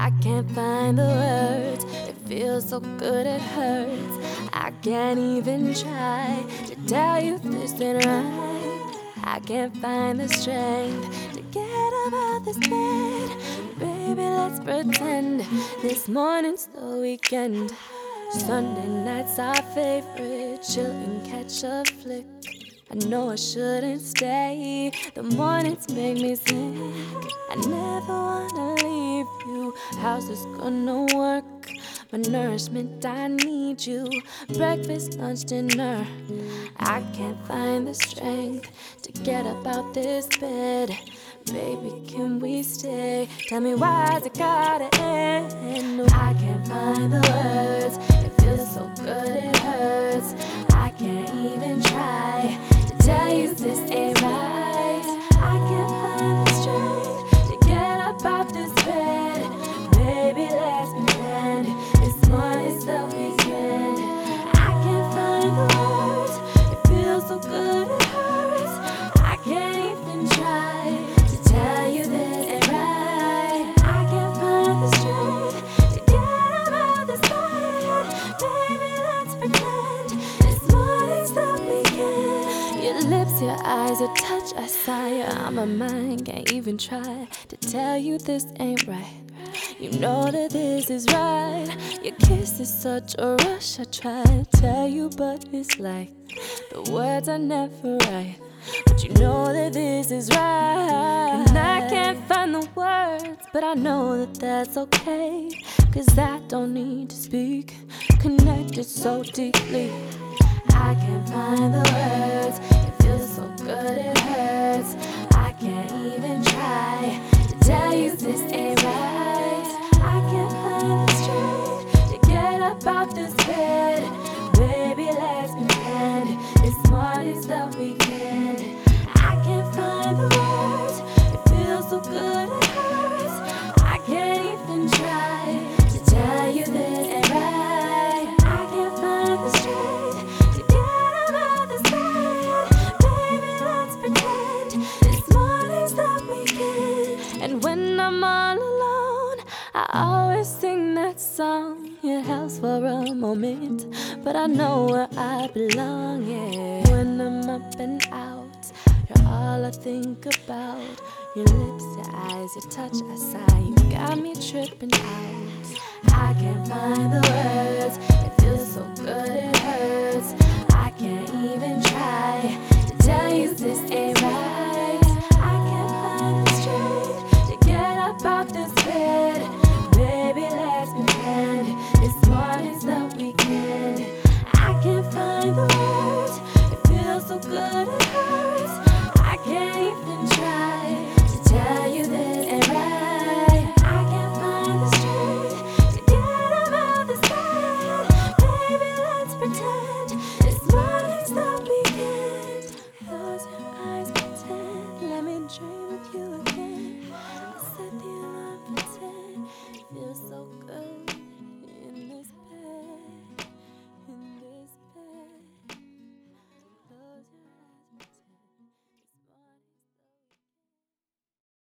I can't find the words. It feels so good, it hurts. I can't even try to tell you this ain't right. I can't find the strength to get out of this bed. Baby, let's pretend this morning's the weekend. Sunday night's our favorite. Chill and catch a flick. I know I shouldn't stay. The mornings make me sick. I never wanna leave you. How's this gonna work? My nourishment, I need you. Breakfast, lunch, dinner. I can't find the strength to get up out this bed. Baby, can we stay? Tell me why's it gotta end? I can't find the words. Eyes, your touch, I sigh. My mind can't even try to tell you this ain't right. You know that this is right. Your kiss is such a rush. I try to tell you, but it's like the words are never right. But you know that this is right. And I can't find the words, but I know that that's okay. Cause I don't need to speak, connected so deeply. I can't find the words. And when I'm all alone, I always sing that song. It helps for a moment, but I know where I belong. Yeah. When and out, you're all I think about. Your lips, your eyes, your touch, I sigh. You got me tripping out. I can't find the words. It feels so good, it hurts.